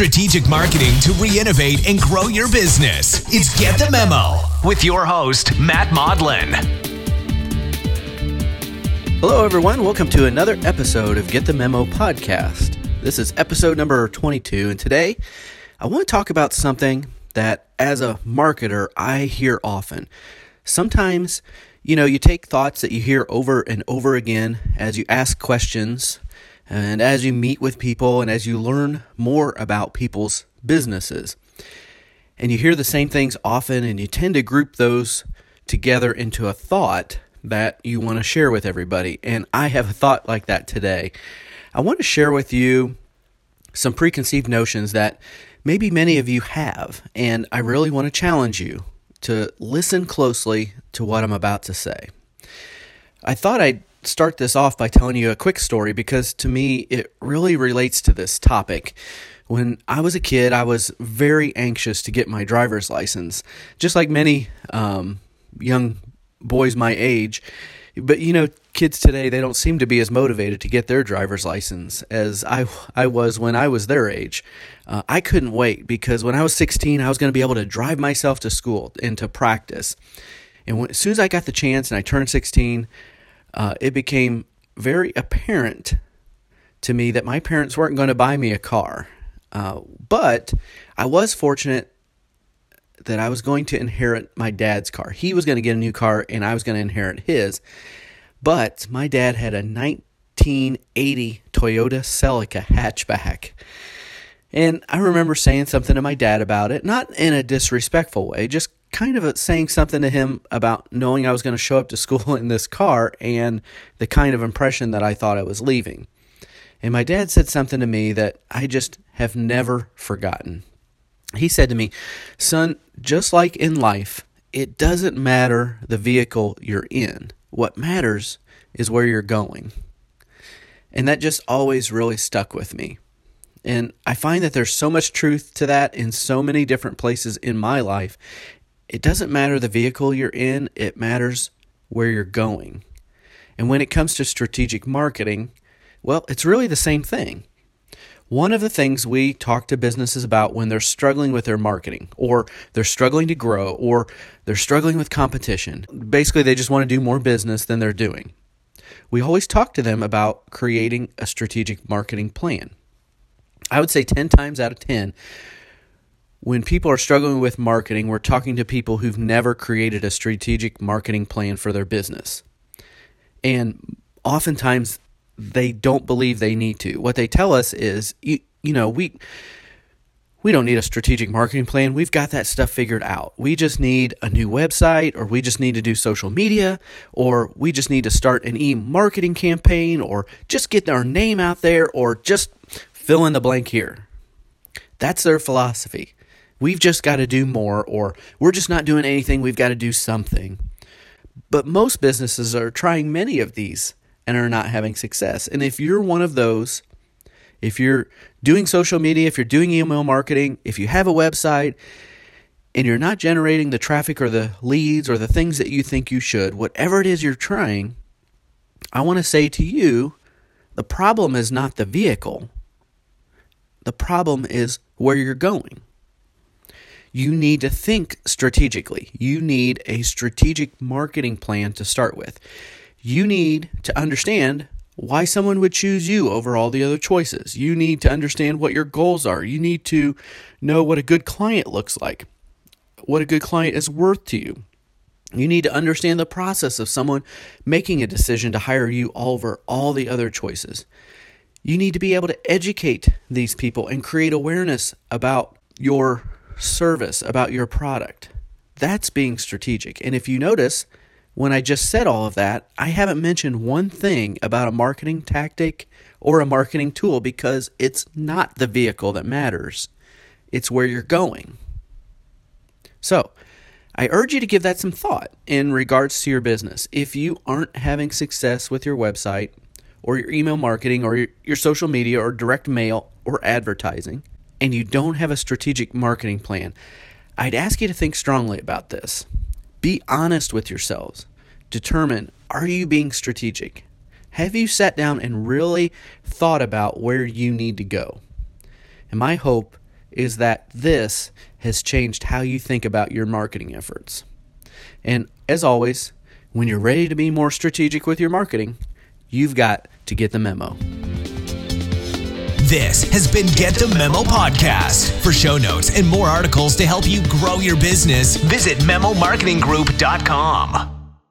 Strategic marketing to re innovate and grow your business. It's Get the Memo with your host, Matt Maudlin. Hello, everyone. Welcome to another episode of Get the Memo podcast. This is episode number 22, and today I want to talk about something that, as a marketer, I hear often. Sometimes, you know, you take thoughts that you hear over and over again as you ask questions and as you meet with people and as you learn more about people's businesses. And you hear the same things often, and you tend to group those together into a thought that you want to share with everybody. And I have a thought like that today. I want to share with you some preconceived notions that maybe many of you have, and I really want to challenge you to listen closely to what I'm about to say. I thought I'd start this off by telling you a quick story because to me it really relates to this topic. When I was a kid, I was very anxious to get my driver's license, just like many um, young boys my age. But you know, kids today they don't seem to be as motivated to get their driver's license as I I was when I was their age. Uh, I couldn't wait because when I was 16, I was going to be able to drive myself to school and to practice. And when, as soon as I got the chance and I turned 16, uh, it became very apparent to me that my parents weren't going to buy me a car. Uh, but I was fortunate that I was going to inherit my dad's car. He was going to get a new car and I was going to inherit his. But my dad had a 1980 Toyota Celica hatchback. And I remember saying something to my dad about it, not in a disrespectful way, just kind of saying something to him about knowing I was going to show up to school in this car and the kind of impression that I thought I was leaving. And my dad said something to me that I just have never forgotten. He said to me, Son, just like in life, it doesn't matter the vehicle you're in. What matters is where you're going. And that just always really stuck with me. And I find that there's so much truth to that in so many different places in my life. It doesn't matter the vehicle you're in, it matters where you're going. And when it comes to strategic marketing, well, it's really the same thing. One of the things we talk to businesses about when they're struggling with their marketing, or they're struggling to grow, or they're struggling with competition, basically they just want to do more business than they're doing. We always talk to them about creating a strategic marketing plan. I would say 10 times out of 10, when people are struggling with marketing, we're talking to people who've never created a strategic marketing plan for their business. And oftentimes they don't believe they need to. What they tell us is, you, you know, we we don't need a strategic marketing plan. We've got that stuff figured out. We just need a new website, or we just need to do social media, or we just need to start an e marketing campaign, or just get our name out there, or just fill in the blank here. That's their philosophy. We've just got to do more, or we're just not doing anything. We've got to do something. But most businesses are trying many of these and are not having success. And if you're one of those, if you're doing social media, if you're doing email marketing, if you have a website, and you're not generating the traffic or the leads or the things that you think you should, whatever it is you're trying, I want to say to you the problem is not the vehicle, the problem is where you're going. You need to think strategically. You need a strategic marketing plan to start with you need to understand why someone would choose you over all the other choices. You need to understand what your goals are. You need to know what a good client looks like, what a good client is worth to you. You need to understand the process of someone making a decision to hire you over all the other choices. You need to be able to educate these people and create awareness about your service, about your product. That's being strategic. And if you notice, when I just said all of that, I haven't mentioned one thing about a marketing tactic or a marketing tool because it's not the vehicle that matters. It's where you're going. So, I urge you to give that some thought in regards to your business. If you aren't having success with your website or your email marketing or your, social media or direct mail or advertising, and you don't have a strategic marketing plan, I'd ask you to think strongly about this. Be honest with yourselves. Determine are you being strategic? Have you sat down and really thought about where you need to go? And my hope is that this has changed how you think about your marketing efforts. And as always, when you're ready to be more strategic with your marketing, you've got to get the memo. This has been Get the Memo Podcast. For show notes and more articles to help you grow your business, visit memomarketinggroup.com.